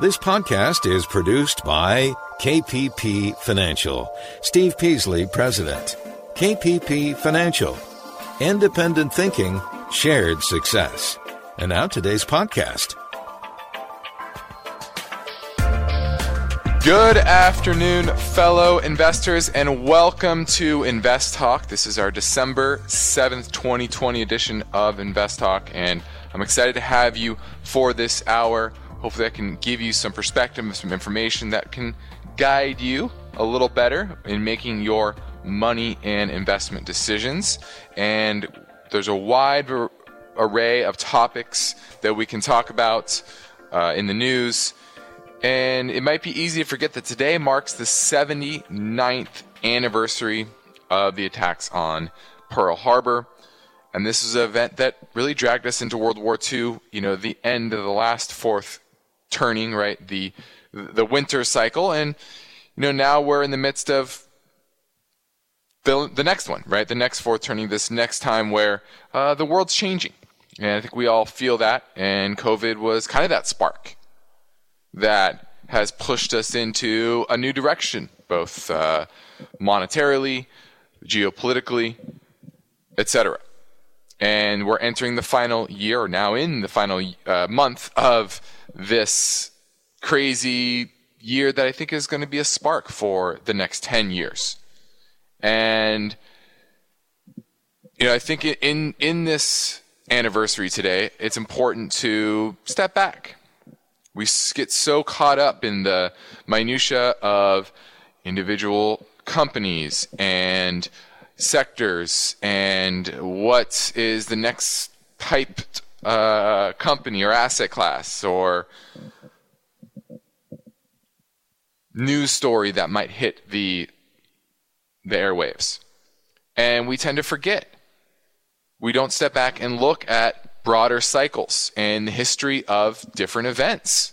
This podcast is produced by KPP Financial. Steve Peasley, President. KPP Financial. Independent thinking, shared success. And now today's podcast. Good afternoon, fellow investors, and welcome to Invest Talk. This is our December 7th, 2020 edition of Invest Talk, and I'm excited to have you for this hour. Hopefully, I can give you some perspective, some information that can guide you a little better in making your money and investment decisions. And there's a wide array of topics that we can talk about uh, in the news and it might be easy to forget that today marks the 79th anniversary of the attacks on Pearl Harbor. And this is an event that really dragged us into World War II, you know, the end of the last fourth turning, right? The the winter cycle. And you know, now we're in the midst of the, the next one, right? The next fourth turning, this next time where uh, the world's changing. And I think we all feel that. And COVID was kind of that spark that has pushed us into a new direction, both uh, monetarily, geopolitically, etc. And we're entering the final year, now in the final uh, month of this crazy year that I think is going to be a spark for the next 10 years. And you know, I think in in this anniversary today, it's important to step back we get so caught up in the minutia of individual companies and sectors and what is the next type uh, company or asset class or news story that might hit the the airwaves. And we tend to forget. We don't step back and look at broader cycles and the history of different events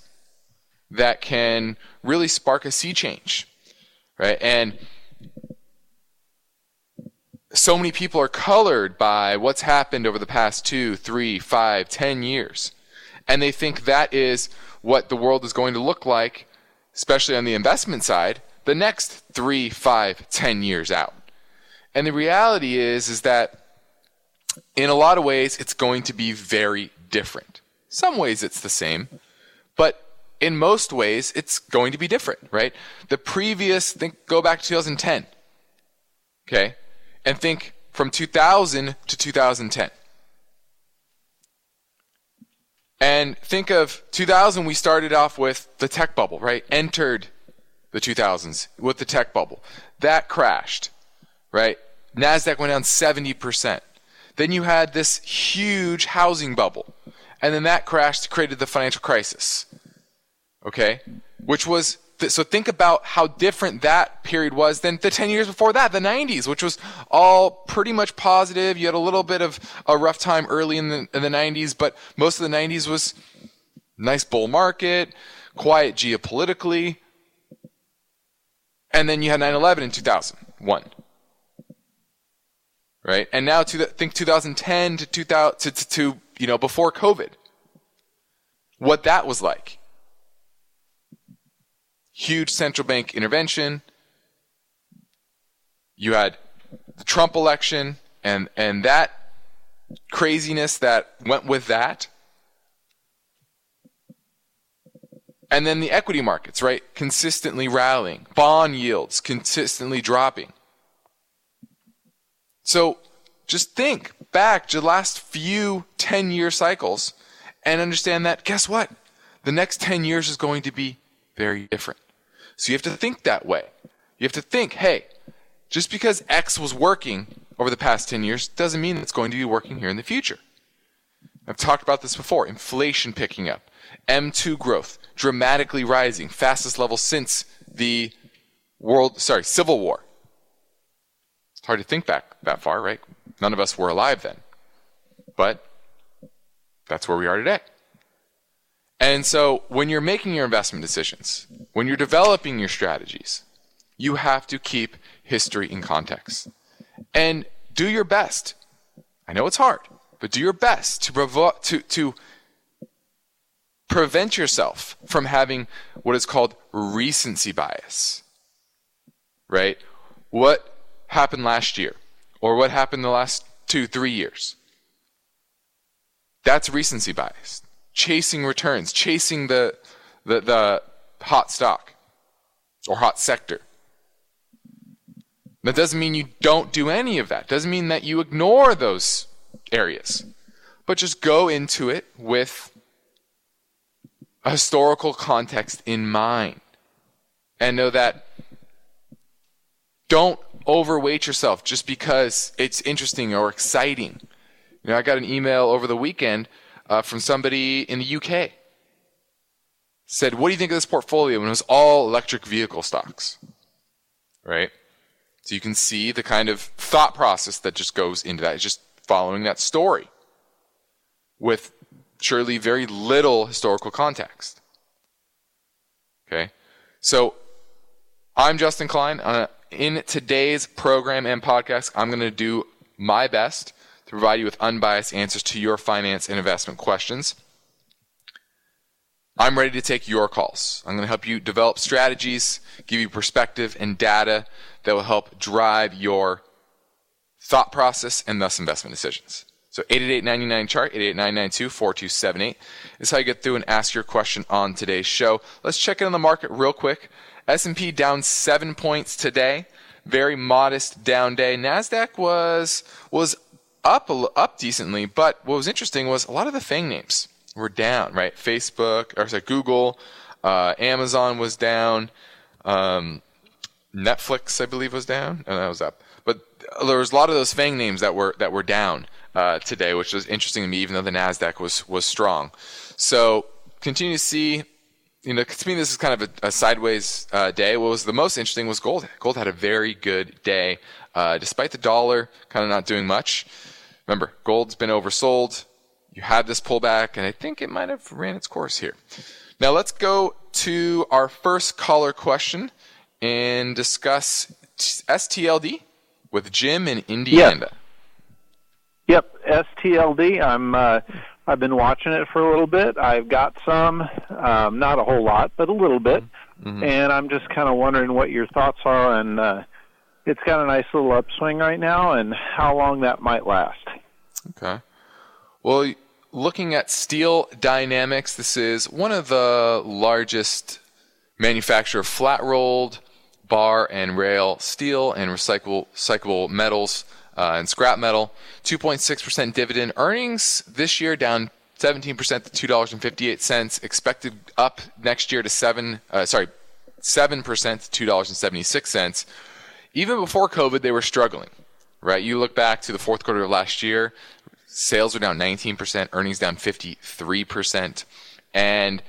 that can really spark a sea change, right? And so many people are colored by what's happened over the past two, three, five, ten years. And they think that is what the world is going to look like, especially on the investment side, the next three, five, ten years out. And the reality is, is that in a lot of ways, it's going to be very different. Some ways it's the same, but in most ways, it's going to be different, right? The previous, think, go back to 2010, okay? And think from 2000 to 2010. And think of 2000, we started off with the tech bubble, right? Entered the 2000s with the tech bubble. That crashed, right? NASDAQ went down 70%. Then you had this huge housing bubble. And then that crashed, created the financial crisis. Okay? Which was, th- so think about how different that period was than the 10 years before that, the 90s, which was all pretty much positive. You had a little bit of a rough time early in the, in the 90s, but most of the 90s was nice bull market, quiet geopolitically. And then you had 9 11 in 2001 right? And now to the, think 2010 to 2000 to, to, to you know before COVID, what that was like. Huge central bank intervention. You had the Trump election and and that craziness that went with that. And then the equity markets, right? Consistently rallying, bond yields consistently dropping. So just think back to the last few 10 year cycles and understand that guess what? The next 10 years is going to be very different. So you have to think that way. You have to think, hey, just because X was working over the past 10 years doesn't mean it's going to be working here in the future. I've talked about this before. Inflation picking up, M2 growth dramatically rising, fastest level since the world, sorry, Civil War. It's hard to think back that far, right? None of us were alive then. But that's where we are today. And so when you're making your investment decisions, when you're developing your strategies, you have to keep history in context. And do your best. I know it's hard, but do your best to provo- to to prevent yourself from having what is called recency bias. Right? What happened last year? Or what happened the last two, three years? That's recency bias. Chasing returns, chasing the, the, the hot stock or hot sector. That doesn't mean you don't do any of that. Doesn't mean that you ignore those areas. But just go into it with a historical context in mind. And know that don't overweight yourself just because it's interesting or exciting. You know, I got an email over the weekend uh, from somebody in the UK. Said, "What do you think of this portfolio?" And it was all electric vehicle stocks, right? So you can see the kind of thought process that just goes into that. It's just following that story with surely very little historical context. Okay? So I'm Justin Klein. Uh, in today's program and podcast, I'm going to do my best to provide you with unbiased answers to your finance and investment questions. I'm ready to take your calls. I'm going to help you develop strategies, give you perspective and data that will help drive your thought process and thus investment decisions. So 888 chart 888-992-4278 is how you get through and ask your question on today's show. Let's check in on the market real quick. S&P down 7 points today. Very modest down day. Nasdaq was was up up decently, but what was interesting was a lot of the FANG names were down, right? Facebook, or sorry, Google, uh, Amazon was down. Um, Netflix, I believe, was down. and that was up. But there was a lot of those FANG names that were that were down uh, today, which was interesting to me, even though the Nasdaq was was strong. So continue to see. You know, to me, this is kind of a, a sideways uh, day. What was the most interesting was gold. Gold had a very good day, uh, despite the dollar kind of not doing much. Remember, gold's been oversold. You had this pullback, and I think it might have ran its course here. Now let's go to our first caller question and discuss STLD with Jim in Indiana. Yep, STLD. I'm. Uh, I've been watching it for a little bit. I've got some, um, not a whole lot, but a little bit, mm-hmm. and I'm just kind of wondering what your thoughts are. And uh, it's got a nice little upswing right now, and how long that might last. Okay. Well, looking at Steel Dynamics, this is one of the largest manufacturer of flat rolled bar and rail steel and recyclable, recyclable metals uh, and scrap metal. 2.6% dividend earnings this year down 17% to $2.58. Expected up next year to seven. Uh, sorry, seven percent to $2.76. Even before COVID, they were struggling. Right? You look back to the fourth quarter of last year, sales were down 19%, earnings down 53%, and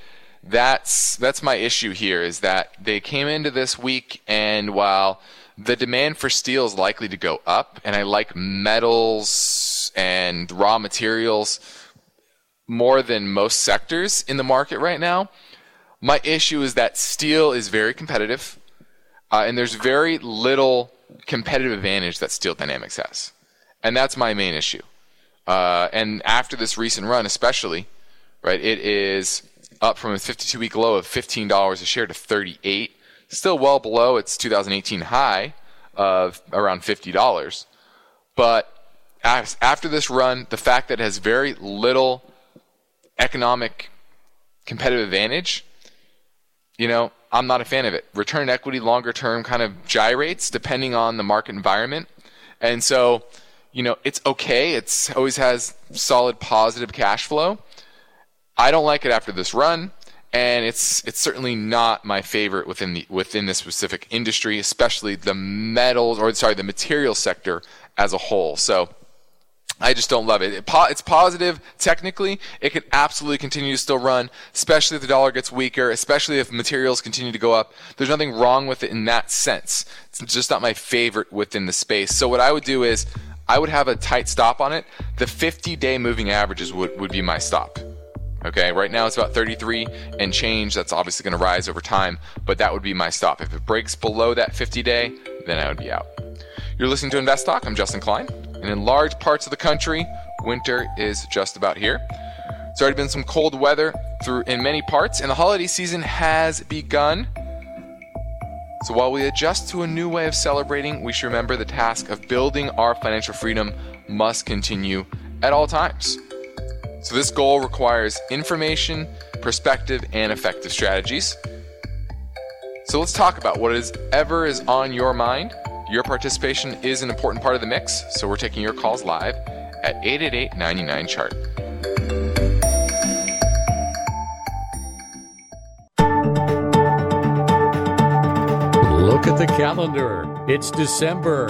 that's that's my issue here is that they came into this week and while the demand for steel is likely to go up and I like metals and raw materials more than most sectors in the market right now. My issue is that steel is very competitive uh, and there's very little competitive advantage that Steel Dynamics has. And that's my main issue. Uh, and after this recent run, especially, right, it is up from a 52 week low of $15 a share to 38 Still well below its 2018 high of around $50. But after this run, the fact that it has very little economic competitive advantage, you know, I'm not a fan of it. Return equity longer term kind of gyrates depending on the market environment. And so, you know, it's okay. It's always has solid positive cash flow. I don't like it after this run, and it's it's certainly not my favorite within the within this specific industry, especially the metals or sorry the material sector as a whole. So. I just don't love it. it po- it's positive technically. It could absolutely continue to still run, especially if the dollar gets weaker, especially if materials continue to go up. There's nothing wrong with it in that sense. It's just not my favorite within the space. So what I would do is I would have a tight stop on it. The 50 day moving averages would, would be my stop. Okay, right now it's about 33 and change. That's obviously going to rise over time, but that would be my stop. If it breaks below that 50 day, then I would be out. You're listening to Invest Talk. I'm Justin Klein, and in large parts of the country, winter is just about here. It's already been some cold weather through in many parts, and the holiday season has begun. So while we adjust to a new way of celebrating, we should remember the task of building our financial freedom must continue at all times. So this goal requires information, perspective, and effective strategies. So let's talk about what is ever is on your mind. Your participation is an important part of the mix, so we're taking your calls live at 888 99 chart. Look at the calendar. It's December,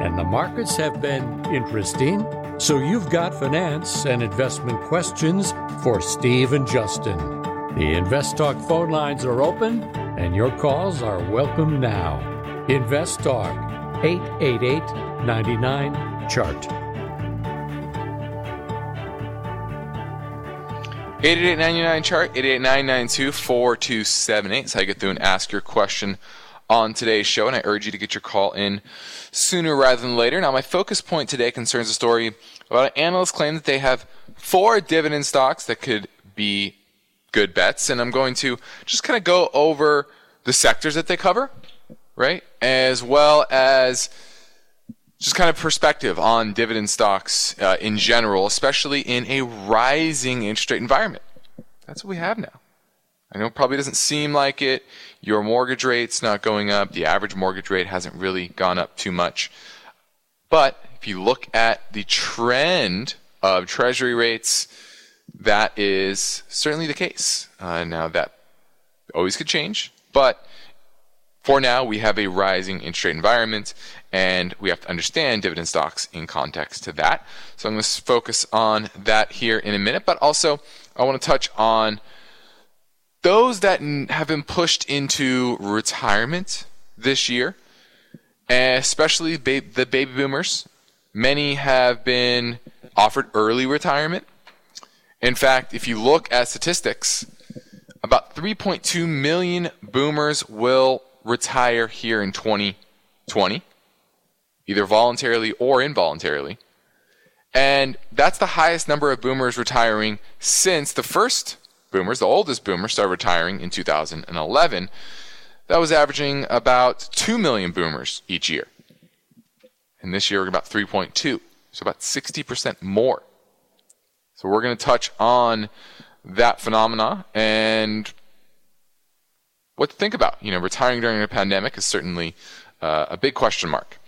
and the markets have been interesting. So you've got finance and investment questions for Steve and Justin. The Invest Talk phone lines are open, and your calls are welcome now. Invest Talk 888 99 Chart. 8899 chart 88992 4278 so I get through and ask your question on today's show and I urge you to get your call in sooner rather than later. Now my focus point today concerns a story about an analyst claim that they have four dividend stocks that could be good bets and I'm going to just kind of go over the sectors that they cover, right? As well as just kind of perspective on dividend stocks uh, in general, especially in a rising interest rate environment. That's what we have now. I know it probably doesn't seem like it. Your mortgage rate's not going up. The average mortgage rate hasn't really gone up too much. But if you look at the trend of treasury rates, that is certainly the case. Uh, now, that always could change, but for now, we have a rising interest rate environment, and we have to understand dividend stocks in context to that. So I'm going to focus on that here in a minute, but also I want to touch on those that have been pushed into retirement this year, especially the baby boomers. Many have been offered early retirement. In fact, if you look at statistics, about 3.2 million boomers will retire here in 2020, either voluntarily or involuntarily. And that's the highest number of boomers retiring since the first boomers, the oldest boomers, started retiring in 2011. That was averaging about 2 million boomers each year. And this year we're about 3.2, so about 60% more. So we're going to touch on that phenomena and what to think about. You know, retiring during a pandemic is certainly uh, a big question mark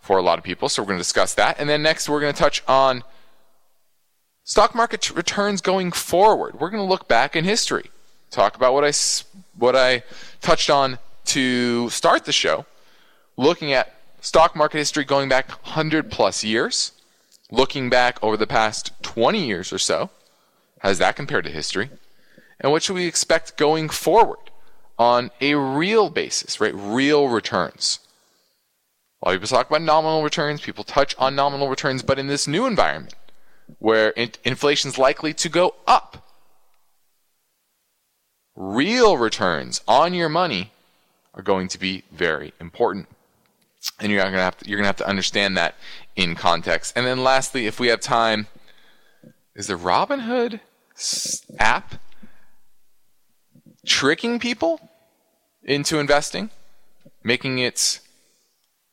for a lot of people. So we're going to discuss that. And then next, we're going to touch on stock market returns going forward. We're going to look back in history, talk about what I, what I touched on to start the show, looking at stock market history going back 100 plus years, looking back over the past 20 years or so. How does that compare to history? And what should we expect going forward? On a real basis, right? Real returns. A lot of people talk about nominal returns, people touch on nominal returns, but in this new environment where in- inflation is likely to go up, real returns on your money are going to be very important. And you're going to have to, you're going to have to understand that in context. And then lastly, if we have time, is the Robinhood app tricking people into investing, making it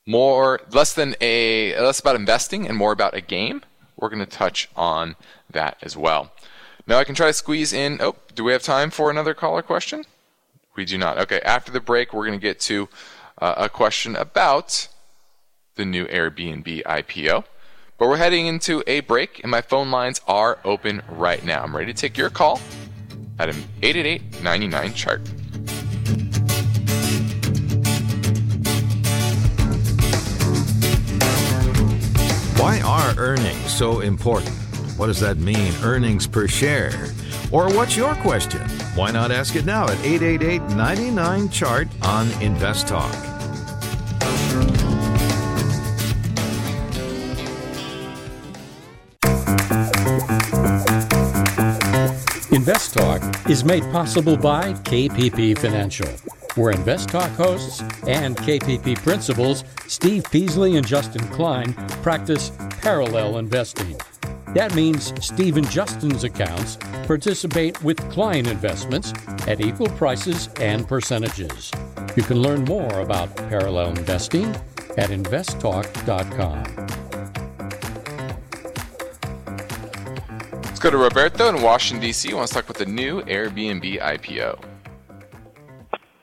more less than a less about investing and more about a game. We're going to touch on that as well. Now I can try to squeeze in. Oh, do we have time for another caller question? We do not. Okay, after the break, we're going to get to uh, a question about the new Airbnb IPO. But we're heading into a break, and my phone lines are open right now. I'm ready to take your call at an 888 99 chart. Why are earnings so important? What does that mean, earnings per share? Or what's your question? Why not ask it now at 888 99 Chart on Invest Talk? Invest Talk is made possible by KPP Financial, where Invest Talk hosts and KPP principals Steve Peasley and Justin Klein practice parallel investing. That means Steve and Justin's accounts participate with client investments at equal prices and percentages. You can learn more about parallel investing at investtalk.com. Let's go to Roberto in Washington, D.C. He wants to talk about the new Airbnb IPO.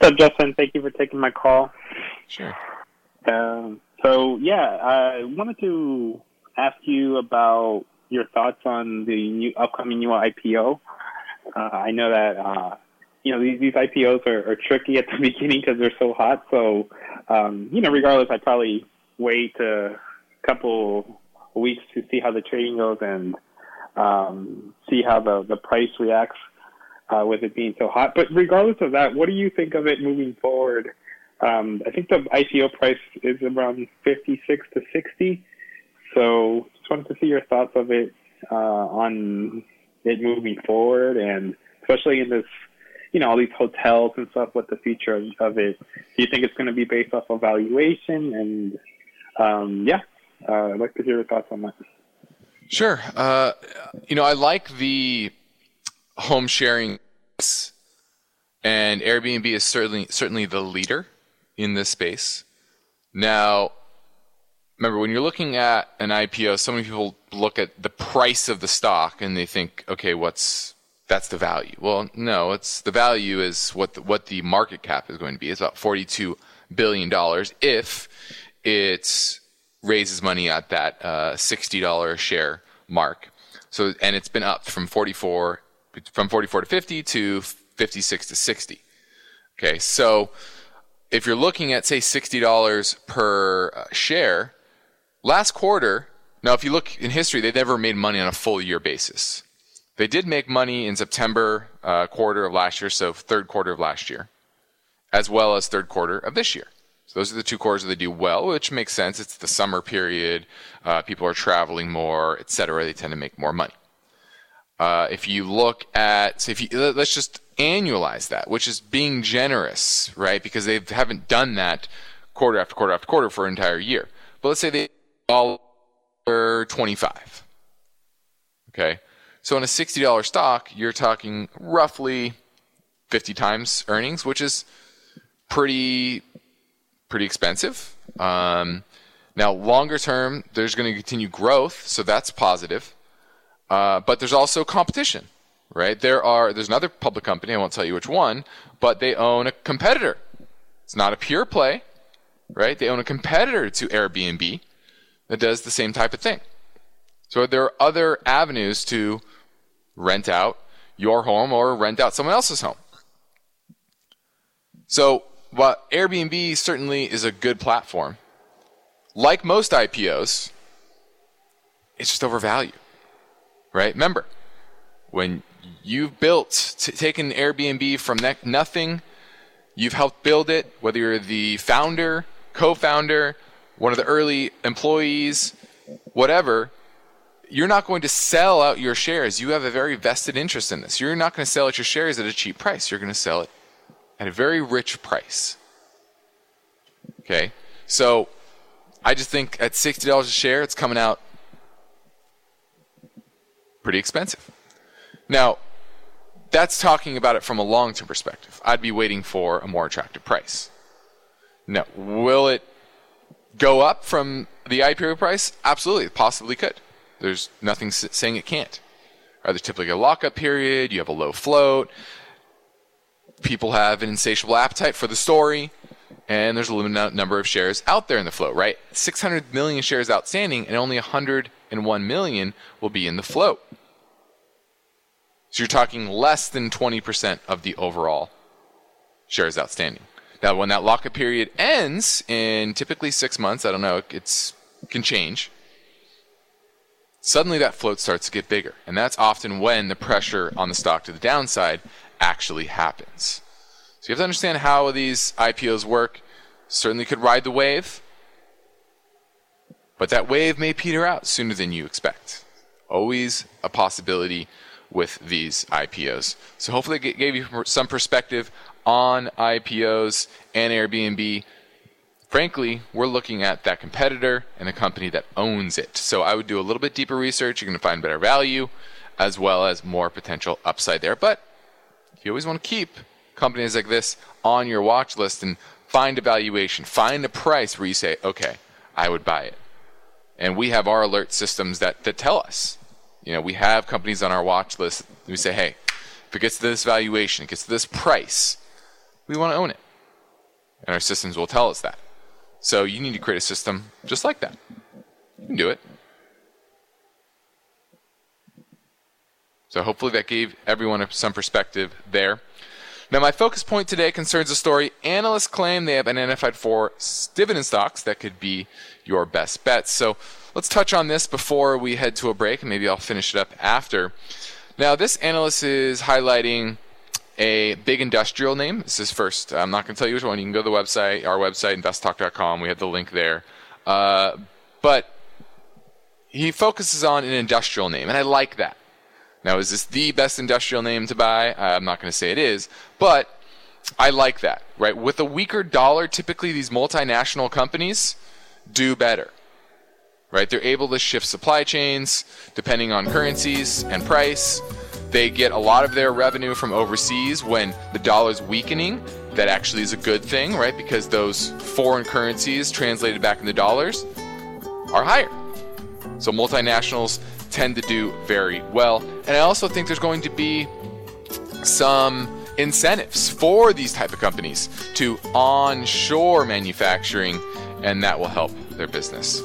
So, Justin, thank you for taking my call. Sure. Um, so, yeah, I wanted to ask you about your thoughts on the new upcoming new IPO. Uh, I know that uh, you know these, these IPOs are, are tricky at the beginning because they're so hot. So, um, you know, regardless, I probably wait a couple weeks to see how the trading goes and um, see how the the price reacts uh, with it being so hot. But regardless of that, what do you think of it moving forward? Um, I think the ICO price is around 56 to 60. So just wanted to see your thoughts of it uh, on it moving forward, and especially in this, you know, all these hotels and stuff. What the future of, it? Do you think it's going to be based off of valuation? And um, yeah, uh, I'd like to hear your thoughts on that. Sure. Uh, you know, I like the home sharing, and Airbnb is certainly certainly the leader in this space. Now, remember when you're looking at an IPO, so many people look at the price of the stock and they think, okay, what's that's the value. Well, no, it's the value is what the, what the market cap is going to be. It's about 42 billion dollars if it raises money at that uh, $60 a share mark. So and it's been up from 44 from 44 to 50 to 56 to 60. Okay, so if you're looking at say $60 per uh, share, last quarter, now if you look in history, they never made money on a full year basis. They did make money in September uh, quarter of last year, so third quarter of last year, as well as third quarter of this year. Those are the two quarters that they do well, which makes sense. It's the summer period, uh, people are traveling more, etc. They tend to make more money. Uh, if you look at, if you let's just annualize that, which is being generous, right? Because they haven't done that quarter after quarter after quarter for an entire year. But let's say they all are 25. Okay. So in a $60 stock, you're talking roughly 50 times earnings, which is pretty pretty expensive. Um, now, longer term, there's going to continue growth, so that's positive. Uh, but there's also competition, right? There are there's another public company, I won't tell you which one, but they own a competitor. It's not a pure play, right? They own a competitor to Airbnb that does the same type of thing. So there are other avenues to rent out your home or rent out someone else's home. So, while Airbnb certainly is a good platform, like most IPOs, it's just overvalued right? Remember, when you've built, t- taken Airbnb from ne- nothing, you've helped build it, whether you're the founder, co founder, one of the early employees, whatever, you're not going to sell out your shares. You have a very vested interest in this. You're not going to sell out your shares at a cheap price. You're going to sell it at a very rich price. Okay? So I just think at $60 a share, it's coming out pretty expensive. Now, that's talking about it from a long term perspective. I'd be waiting for a more attractive price. Now, will it go up from the IPO price? Absolutely, possibly could. There's nothing saying it can't. Are there typically a lockup period? You have a low float. People have an insatiable appetite for the story, and there's a limited number of shares out there in the float, right? 600 million shares outstanding, and only 101 million will be in the float. So you're talking less than 20% of the overall shares outstanding. Now, when that lockup period ends in typically six months, I don't know, it can change. Suddenly, that float starts to get bigger, and that's often when the pressure on the stock to the downside actually happens. So you have to understand how these IPOs work. Certainly, could ride the wave, but that wave may peter out sooner than you expect. Always a possibility with these IPOs. So hopefully it gave you some perspective on IPOs and Airbnb. frankly, we're looking at that competitor and the company that owns it. So I would do a little bit deeper research. You're going to find better value as well as more potential upside there. But you always want to keep companies like this on your watch list and find a valuation, find a price where you say, okay, I would buy it. And we have our alert systems that, that tell us. You know, we have companies on our watch list. We say, hey, if it gets to this valuation, it gets to this price, we want to own it. And our systems will tell us that. So you need to create a system just like that. You can do it. So hopefully that gave everyone some perspective there. Now, my focus point today concerns a story analysts claim they have identified four dividend stocks that could be your best bets. So let's touch on this before we head to a break, and maybe I'll finish it up after. Now, this analyst is highlighting a big industrial name. This is first. I'm not going to tell you which one. You can go to the website, our website, investtalk.com. We have the link there. Uh, but he focuses on an industrial name, and I like that. Now, is this the best industrial name to buy? Uh, I'm not going to say it is, but I like that, right? With a weaker dollar, typically these multinational companies do better, right? They're able to shift supply chains depending on currencies and price. They get a lot of their revenue from overseas when the dollar's weakening. That actually is a good thing, right? Because those foreign currencies translated back into dollars are higher. So multinationals tend to do very well. And I also think there's going to be some incentives for these type of companies to onshore manufacturing, and that will help their business.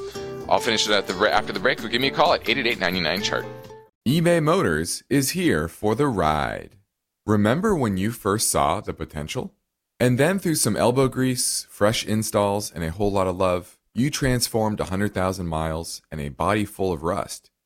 I'll finish it the after the break. but give me a call at 888 chart. eBay Motors is here for the ride. Remember when you first saw the potential? And then through some elbow grease, fresh installs, and a whole lot of love, you transformed 100,000 miles and a body full of rust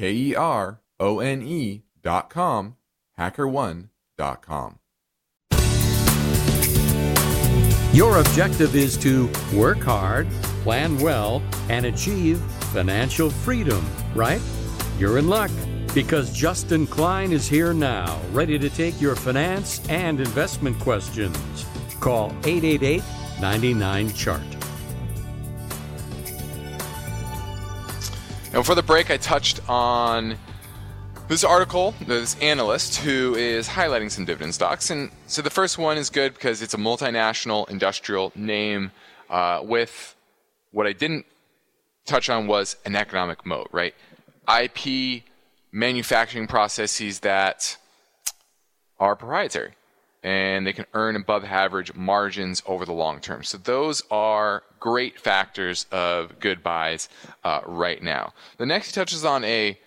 K E R O N E dot com, hackerone dot com. Your objective is to work hard, plan well, and achieve financial freedom, right? You're in luck because Justin Klein is here now, ready to take your finance and investment questions. Call 888 99 Chart. Now, before the break, I touched on this article, this analyst who is highlighting some dividend stocks. And so the first one is good because it's a multinational industrial name uh, with what I didn't touch on was an economic moat, right? IP manufacturing processes that are proprietary and they can earn above average margins over the long term. So those are great factors of good buys uh, right now. The next he touches on a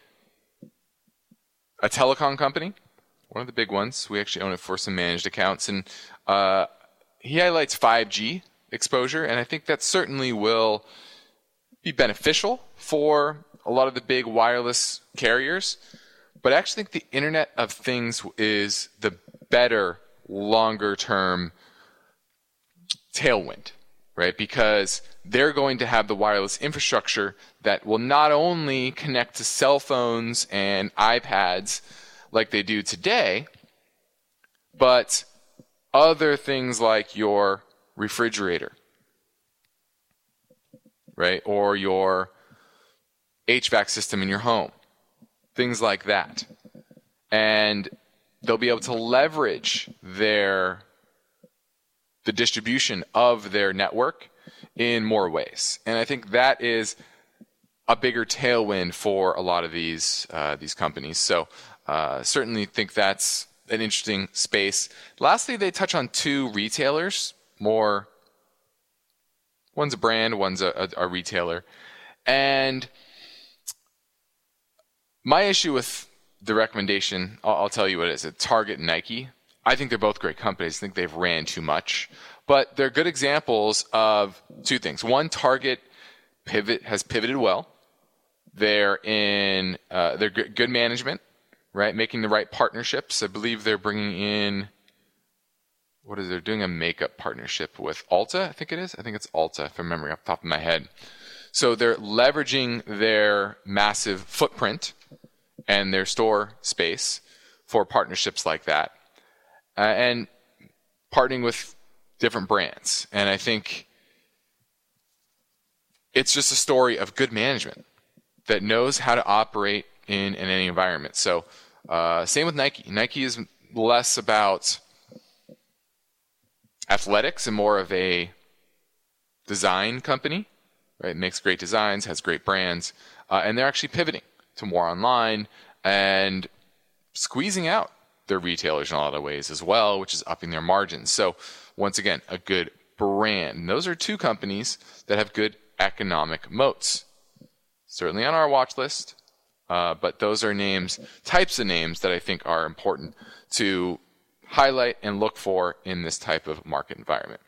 a telecom company, one of the big ones. We actually own it for some managed accounts, and uh, he highlights 5G exposure, and I think that certainly will be beneficial for a lot of the big wireless carriers. But I actually think the Internet of Things is the better longer term tailwind, right? Because they're going to have the wireless infrastructure that will not only connect to cell phones and iPads like they do today, but other things like your refrigerator, right? Or your HVAC system in your home, things like that. And they'll be able to leverage their the distribution of their network in more ways. And I think that is a bigger tailwind for a lot of these uh, these companies. So uh, certainly think that's an interesting space. Lastly, they touch on two retailers. More, one's a brand, one's a, a, a retailer, and my issue with the recommendation, I'll, I'll tell you what it is. It's Target Nike. I think they're both great companies. I think they've ran too much. But they're good examples of two things. One, Target pivot has pivoted well. They're in uh, they're good, good management, right? Making the right partnerships. I believe they're bringing in what is they're doing a makeup partnership with Alta. I think it is. I think it's Ulta from memory off the top of my head. So they're leveraging their massive footprint and their store space for partnerships like that, uh, and partnering with different brands. And I think it's just a story of good management that knows how to operate in, in any environment. So, uh, same with Nike. Nike is less about athletics and more of a design company. Right, it makes great designs, has great brands, uh, and they're actually pivoting to more online and squeezing out their retailers in a lot of ways as well, which is upping their margins. So, once again, a good brand. And those are two companies that have good economic moats. Certainly on our watch list, uh, but those are names, types of names that I think are important to highlight and look for in this type of market environment.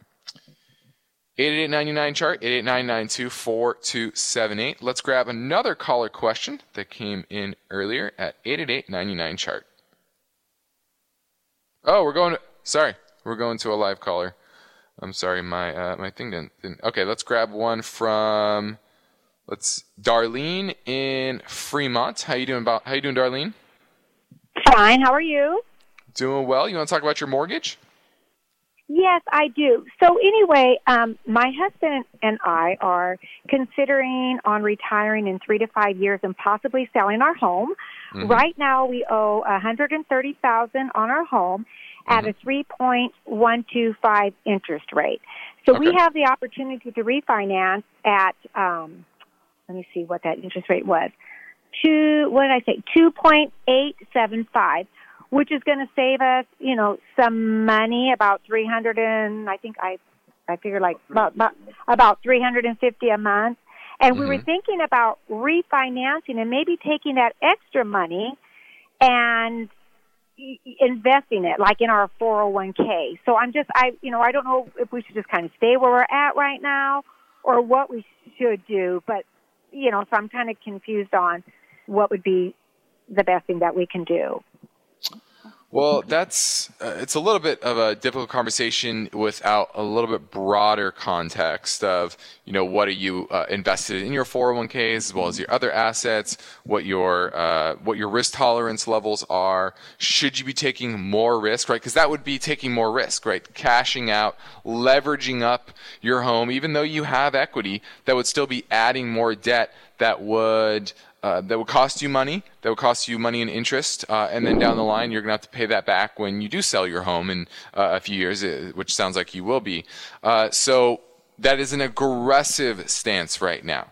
8899 chart, 889924278. Let's grab another caller question that came in earlier at 88899 chart. Oh, we're going to, sorry, we're going to a live caller. I'm sorry, my uh, my thing didn't, didn't. Okay, let's grab one from let's Darlene in Fremont. How you doing about how you doing, Darlene? Fine. How are you? Doing well. You want to talk about your mortgage? Yes, I do. So anyway, um, my husband and I are considering on retiring in three to five years and possibly selling our home. Mm-hmm. Right now, we owe one hundred and thirty thousand on our home at mm-hmm. a three point one two five interest rate. So okay. we have the opportunity to refinance at. Um, let me see what that interest rate was. Two. What did I say? Two point eight seven five which is going to save us, you know, some money, about 300 and I think I, I figure like about, about, about 350 a month. And mm-hmm. we were mm-hmm. thinking about refinancing and maybe taking that extra money and investing it like in our 401k. So I'm just, I, you know, I don't know if we should just kind of stay where we're at right now or what we should do, but, you know, so I'm kind of confused on what would be the best thing that we can do. Well, that's uh, it's a little bit of a difficult conversation without a little bit broader context of you know what are you uh, invested in your 401ks as well as your other assets, what your uh, what your risk tolerance levels are. Should you be taking more risk, right? Because that would be taking more risk, right? Cashing out, leveraging up your home, even though you have equity, that would still be adding more debt that would uh, that will cost you money, that will cost you money and interest, uh, and then down the line you're going to have to pay that back when you do sell your home in uh, a few years, uh, which sounds like you will be. Uh, so that is an aggressive stance right now.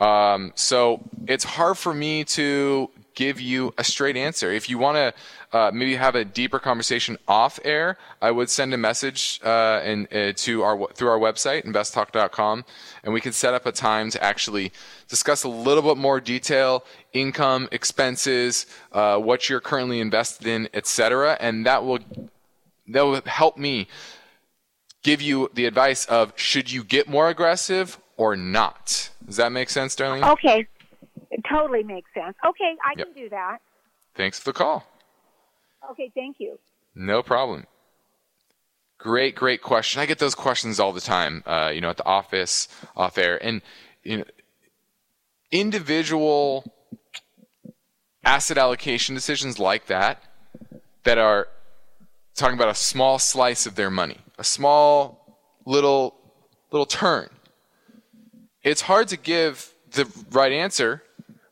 Um, so it's hard for me to give you a straight answer. If you want to uh, maybe have a deeper conversation off air, I would send a message uh, and uh, to our through our website investtalk.com, and we can set up a time to actually discuss a little bit more detail, income, expenses, uh, what you're currently invested in, etc. And that will that will help me give you the advice of should you get more aggressive or not. Does that make sense, Darlene? Okay. It totally makes sense. Okay, I yep. can do that. Thanks for the call. Okay, thank you. No problem. Great, great question. I get those questions all the time, uh, you know, at the office, off air. And, you know, individual asset allocation decisions like that, that are talking about a small slice of their money, a small little, little turn. It's hard to give the right answer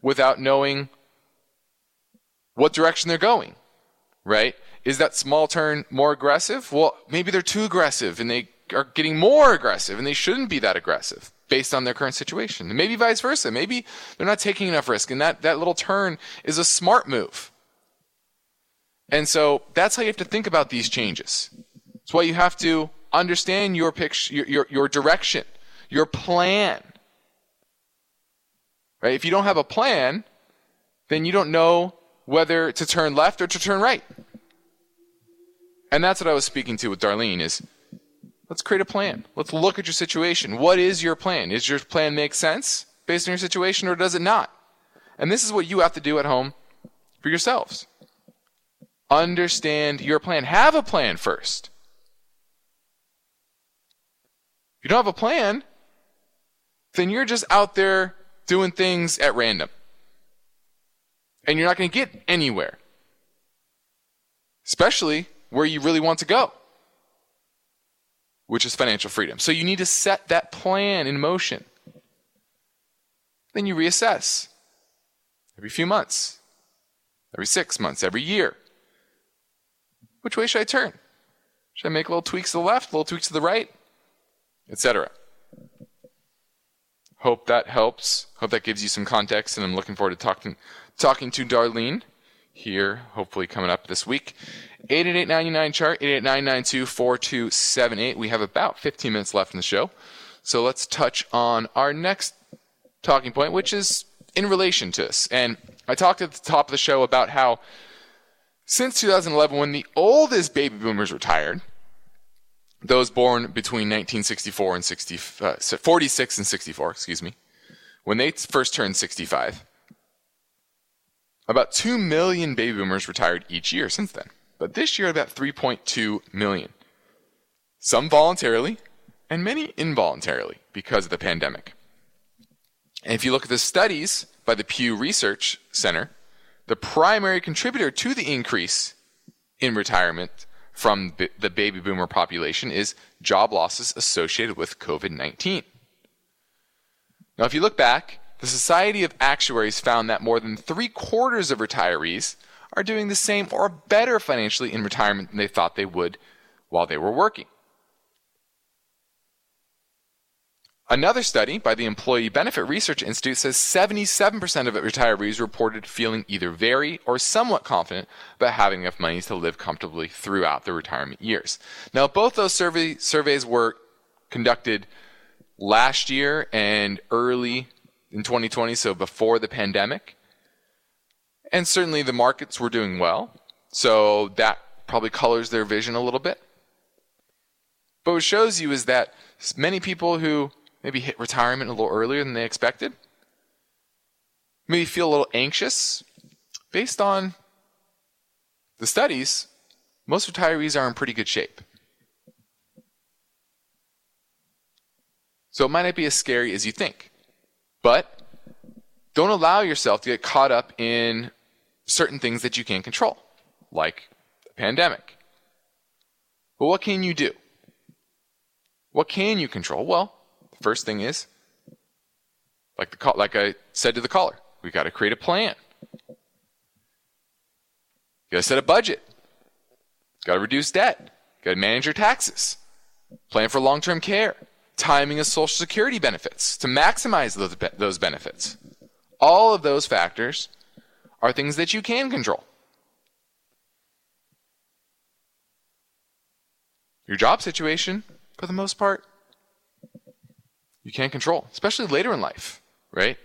without knowing what direction they're going, right? Is that small turn more aggressive? Well, maybe they're too aggressive and they are getting more aggressive and they shouldn't be that aggressive based on their current situation. Maybe vice versa. Maybe they're not taking enough risk and that, that little turn is a smart move. And so that's how you have to think about these changes. It's why you have to understand your picture, your, your, your direction, your plan. Right? If you don't have a plan, then you don't know whether to turn left or to turn right. And that's what I was speaking to with Darlene is let's create a plan. Let's look at your situation. What is your plan? Is your plan make sense based on your situation or does it not? And this is what you have to do at home for yourselves. Understand your plan. Have a plan first. If you don't have a plan, then you're just out there doing things at random. And you're not going to get anywhere. Especially where you really want to go, which is financial freedom. So you need to set that plan in motion. Then you reassess every few months, every six months, every year. Which way should I turn? Should I make little tweaks to the left, little tweaks to the right, etc.? Hope that helps. Hope that gives you some context, and I'm looking forward to talking talking to Darlene here, hopefully coming up this week. 888 chart 888 We have about 15 minutes left in the show. So let's touch on our next talking point, which is in relation to this. And I talked at the top of the show about how since 2011, when the oldest baby boomers retired, those born between 1964 and 60, uh, 46 and 64, excuse me, when they first turned 65, about 2 million baby boomers retired each year since then. But this year, about 3.2 million. Some voluntarily, and many involuntarily because of the pandemic. And if you look at the studies by the Pew Research Center, the primary contributor to the increase in retirement from the baby boomer population is job losses associated with COVID 19. Now, if you look back, the Society of Actuaries found that more than three quarters of retirees are doing the same or better financially in retirement than they thought they would while they were working. Another study by the Employee Benefit Research Institute says 77% of retirees reported feeling either very or somewhat confident about having enough money to live comfortably throughout their retirement years. Now, both those survey, surveys were conducted last year and early in 2020, so before the pandemic. And certainly the markets were doing well, so that probably colors their vision a little bit. But what shows you is that many people who maybe hit retirement a little earlier than they expected, maybe feel a little anxious. Based on the studies, most retirees are in pretty good shape. So it might not be as scary as you think. But don't allow yourself to get caught up in certain things that you can't control, like the pandemic. But what can you do? What can you control? Well, First thing is Like the call, like I said to the caller, we got to create a plan. Got to set a budget. Got to reduce debt. Got to manage your taxes. Plan for long-term care. Timing of Social Security benefits to maximize those, those benefits. All of those factors are things that you can control. Your job situation, for the most part, you can't control, especially later in life, right?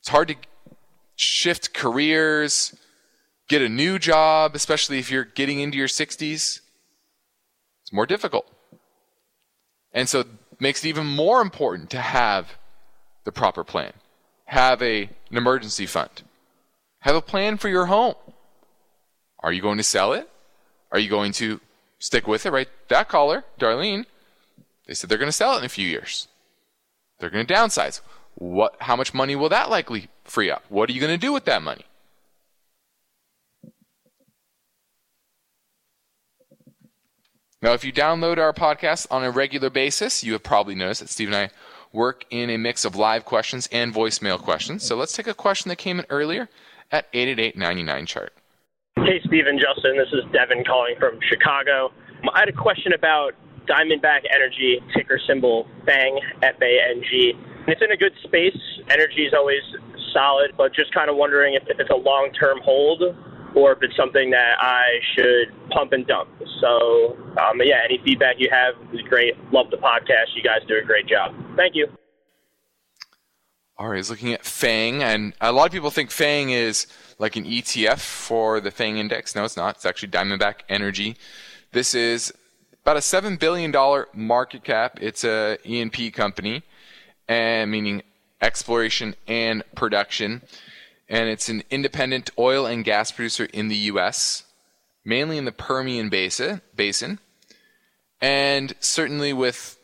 It's hard to shift careers, get a new job, especially if you're getting into your 60s. It's more difficult. And so it makes it even more important to have the proper plan. Have a, an emergency fund. Have a plan for your home. Are you going to sell it? Are you going to stick with it? Right? That caller, Darlene, they said they're going to sell it in a few years. They're going to downsize. What? How much money will that likely free up? What are you going to do with that money? Now, if you download our podcast on a regular basis, you have probably noticed that Steve and I work in a mix of live questions and voicemail questions. So let's take a question that came in earlier at 888 chart. Hey, Steve and Justin. This is Devin calling from Chicago. I had a question about Diamondback Energy, ticker symbol FANG, F A N G. It's in a good space. Energy is always solid, but just kind of wondering if, if it's a long term hold or if it's something that I should pump and dump. So, um, yeah, any feedback you have is great. Love the podcast. You guys do a great job. Thank you. All right, he's looking at FANG, and a lot of people think FANG is like an ETF for the FANG index. No, it's not. It's actually Diamondback Energy. This is about a seven billion dollar market cap. It's a E&P company, and meaning exploration and production and it's an independent oil and gas producer in the U.S., mainly in the Permian Basin. Basin, and certainly with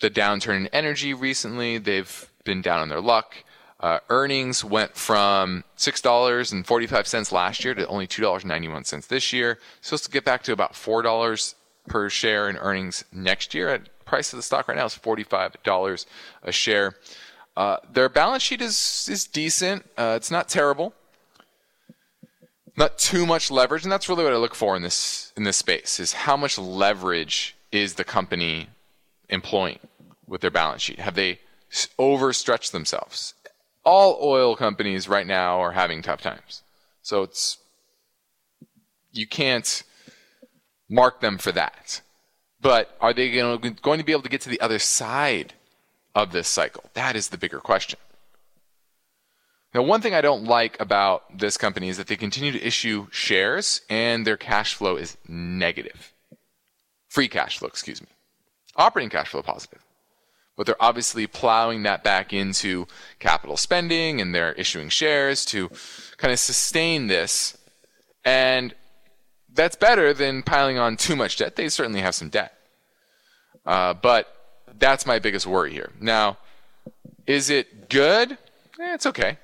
the downturn in energy recently, they've been down on their luck. Uh, earnings went from six dollars and forty-five cents last year to only two dollars ninety-one cents this year. Supposed to get back to about four dollars per share in earnings next year. At price of the stock right now is forty-five dollars a share. Uh, their balance sheet is is decent. Uh, it's not terrible. Not too much leverage, and that's really what I look for in this in this space: is how much leverage is the company employing with their balance sheet? Have they overstretched themselves? All oil companies right now are having tough times, so it's you can't mark them for that. But are they going to be able to get to the other side of this cycle? That is the bigger question. Now, one thing I don't like about this company is that they continue to issue shares and their cash flow is negative. Free cash flow, excuse me. Operating cash flow positive. But they're obviously plowing that back into capital spending and they're issuing shares to kind of sustain this. And that's better than piling on too much debt. They certainly have some debt. Uh, but that's my biggest worry here. Now, is it good? Eh, it's okay.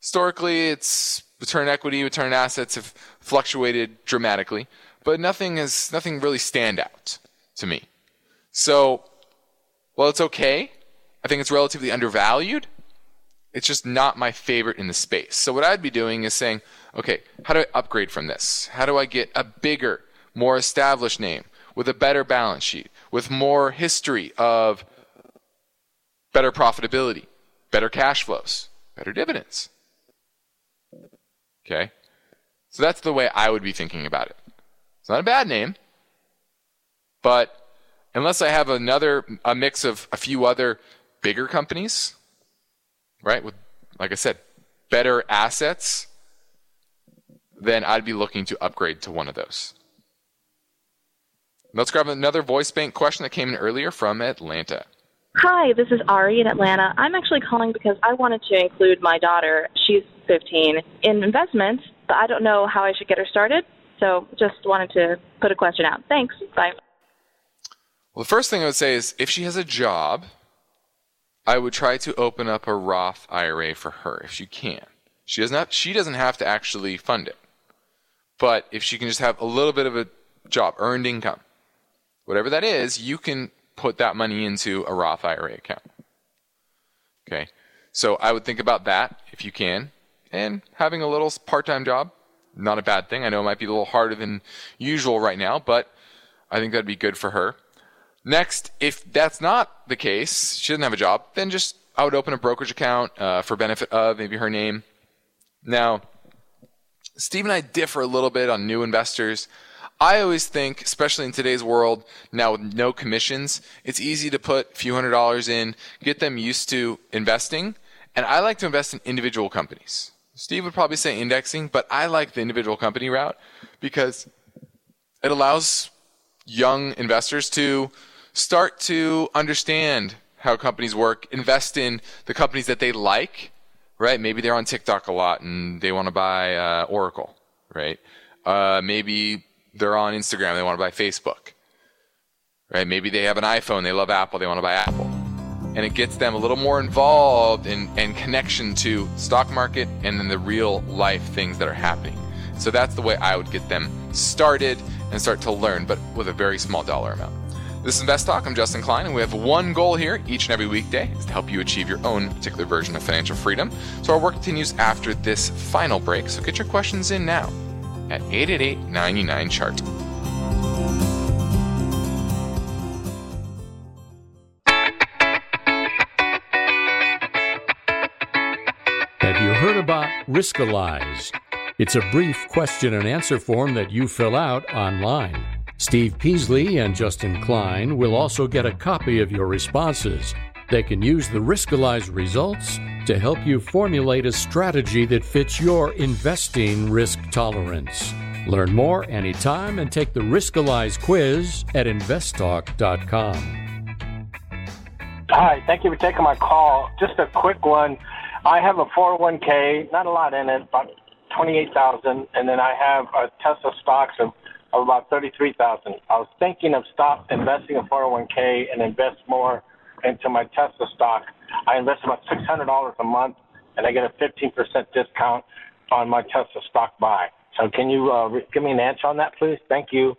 Historically, its return equity, return assets have fluctuated dramatically, but nothing has nothing really stand out to me. So, well, it's okay. I think it's relatively undervalued. It's just not my favorite in the space. So what I'd be doing is saying, okay, how do I upgrade from this? How do I get a bigger, more established name with a better balance sheet, with more history of better profitability, better cash flows, better dividends. Okay? So that's the way I would be thinking about it. It's not a bad name, but unless I have another a mix of a few other bigger companies, right, with like I said, better assets, then I'd be looking to upgrade to one of those. Let's grab another voice bank question that came in earlier from Atlanta. Hi, this is Ari in Atlanta. I'm actually calling because I wanted to include my daughter, she's 15, in investments, but I don't know how I should get her started. So just wanted to put a question out. Thanks. Bye. Well, the first thing I would say is if she has a job, I would try to open up a Roth IRA for her if she can. She doesn't have, she doesn't have to actually fund it. But if she can just have a little bit of a job, earned income, whatever that is, you can put that money into a Roth IRA account. Okay. So I would think about that if you can. And having a little part time job, not a bad thing. I know it might be a little harder than usual right now, but I think that'd be good for her. Next, if that's not the case, she doesn't have a job, then just I would open a brokerage account uh, for benefit of maybe her name. Now, Steve and I differ a little bit on new investors. I always think, especially in today's world, now with no commissions, it's easy to put a few hundred dollars in, get them used to investing. And I like to invest in individual companies. Steve would probably say indexing, but I like the individual company route because it allows young investors to start to understand how companies work, invest in the companies that they like, right? Maybe they're on TikTok a lot and they want to buy uh, Oracle, right? Uh, maybe they're on Instagram, they want to buy Facebook, right? Maybe they have an iPhone, they love Apple, they want to buy Apple. And it gets them a little more involved in, in connection to stock market and then the real life things that are happening. So that's the way I would get them started and start to learn, but with a very small dollar amount. This is Invest Talk. I'm Justin Klein, and we have one goal here each and every weekday is to help you achieve your own particular version of financial freedom. So our work continues after this final break. So get your questions in now at 888 99 chart. Have you heard about Riskalyze? It's a brief question and answer form that you fill out online. Steve Peasley and Justin Klein will also get a copy of your responses. They can use the Riskalyze results to help you formulate a strategy that fits your investing risk tolerance. Learn more anytime and take the Riskalyze quiz at investtalk.com. Hi, thank you for taking my call. Just a quick one. I have a 401k, not a lot in it, about 28,000, and then I have a Tesla stocks of, of about 33,000. I was thinking of stop investing in 401k and invest more into my Tesla stock. I invest about $600 a month, and I get a 15% discount on my Tesla stock buy. So can you uh, give me an answer on that, please? Thank you.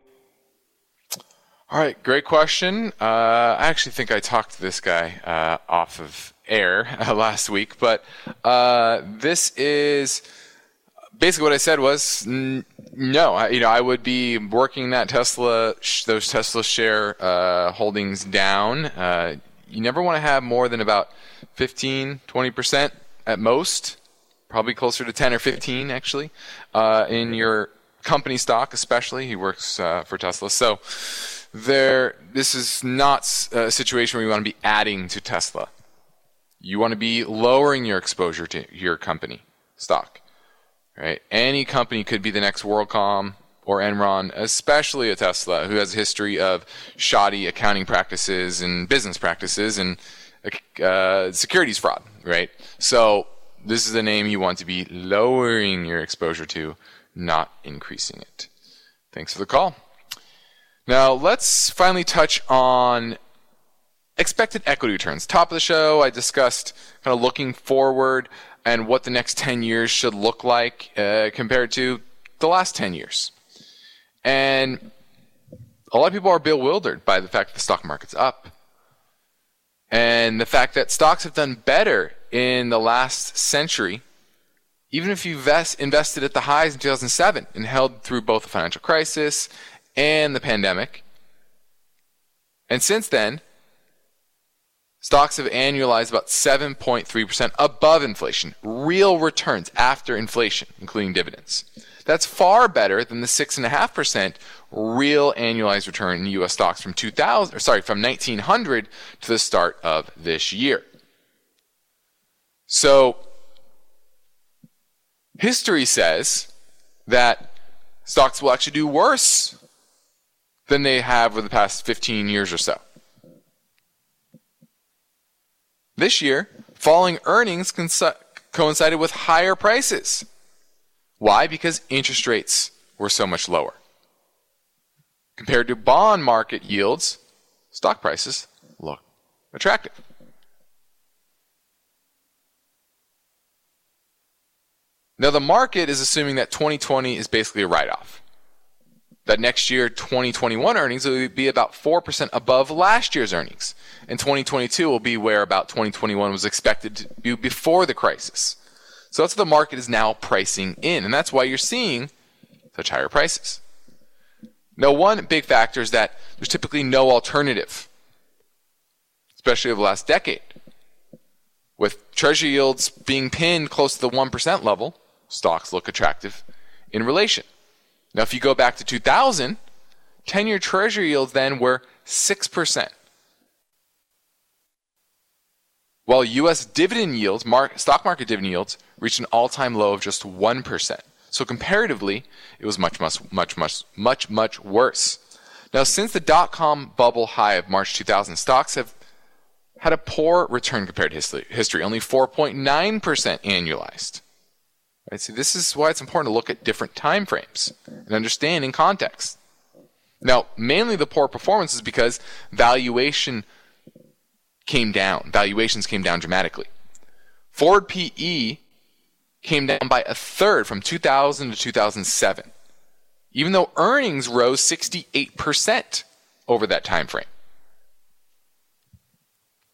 All right, great question. Uh, I actually think I talked to this guy uh, off of air last week, but uh, this is basically what I said was n- no. I, you know, I would be working that Tesla, sh- those Tesla share uh, holdings down. Uh, you never want to have more than about 15, 20 percent at most. Probably closer to 10 or 15 actually in your company stock, especially. He works for Tesla, so there this is not a situation where you want to be adding to Tesla. You want to be lowering your exposure to your company stock. Right? Any company could be the next WorldCom or Enron, especially a Tesla who has a history of shoddy accounting practices and business practices and uh, securities fraud, right? So this is a name you want to be lowering your exposure to, not increasing it. Thanks for the call. Now, let's finally touch on expected equity returns. Top of the show, I discussed kind of looking forward and what the next 10 years should look like uh, compared to the last 10 years. And a lot of people are bewildered by the fact that the stock market's up. And the fact that stocks have done better in the last century, even if you invest, invested at the highs in 2007 and held through both the financial crisis and the pandemic. And since then, stocks have annualized about 7.3% above inflation, real returns after inflation, including dividends. That's far better than the 6.5% real annualized return in US stocks from 2000 or sorry, from 1900 to the start of this year. So, history says that stocks will actually do worse than they have over the past 15 years or so. This year, falling earnings coincided with higher prices. Why? Because interest rates were so much lower. Compared to bond market yields, stock prices look attractive. Now, the market is assuming that 2020 is basically a write off. That next year, 2021 earnings will be about 4% above last year's earnings. And 2022 will be where about 2021 was expected to be before the crisis. So that's what the market is now pricing in. And that's why you're seeing such higher prices. Now, one big factor is that there's typically no alternative, especially over the last decade. With treasury yields being pinned close to the 1% level, stocks look attractive in relation. Now, if you go back to 2000, 10 year treasury yields then were 6%. While U.S. dividend yields, stock market dividend yields, reached an all time low of just 1%. So comparatively, it was much, much, much, much, much, much worse. Now, since the dot com bubble high of March 2000, stocks have had a poor return compared to history, only 4.9% annualized. Right? See, this is why it's important to look at different time frames and understand in context. Now, mainly the poor performance is because valuation came down. Valuations came down dramatically. Forward PE came down by a third from 2000 to 2007, even though earnings rose 68% over that time frame.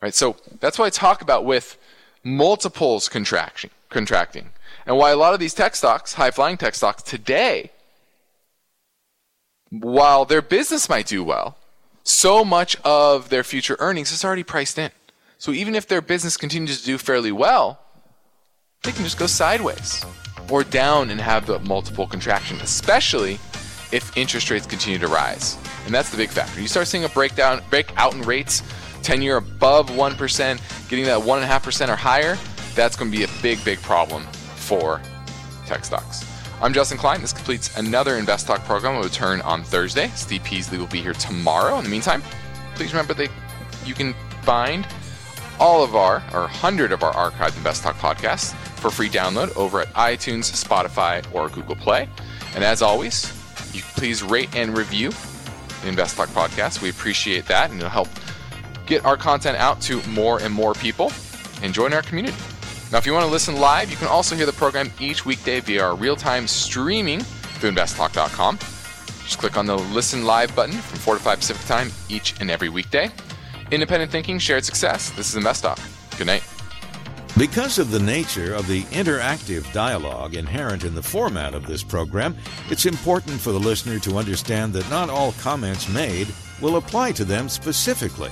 Right? So that's why I talk about with multiples contraction, contracting. And why a lot of these tech stocks, high flying tech stocks today, while their business might do well, so much of their future earnings is already priced in. So even if their business continues to do fairly well, they can just go sideways or down and have the multiple contraction, especially if interest rates continue to rise. And that's the big factor. You start seeing a breakdown, breakout in rates, 10 year above 1%, getting that 1.5% or higher, that's going to be a big, big problem for tech stocks. I'm Justin Klein. This completes another Invest Talk program. We'll return on Thursday. Steve Peasley will be here tomorrow. In the meantime, please remember that you can find all of our, or 100 of our archived Invest Talk podcasts for free download over at iTunes, Spotify, or Google Play. And as always, you please rate and review the Invest Talk podcast. We appreciate that, and it'll help get our content out to more and more people and join our community. Now, if you want to listen live, you can also hear the program each weekday via our real time streaming through investtalk.com. Just click on the Listen Live button from 4 to 5 Pacific Time each and every weekday. Independent thinking, shared success. This is Invest Talk. Good night. Because of the nature of the interactive dialogue inherent in the format of this program, it's important for the listener to understand that not all comments made will apply to them specifically.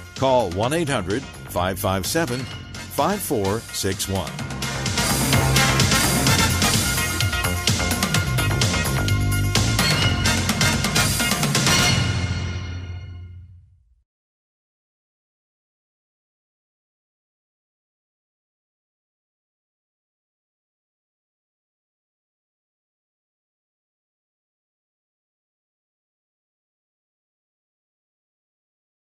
call 1 800 557 5461.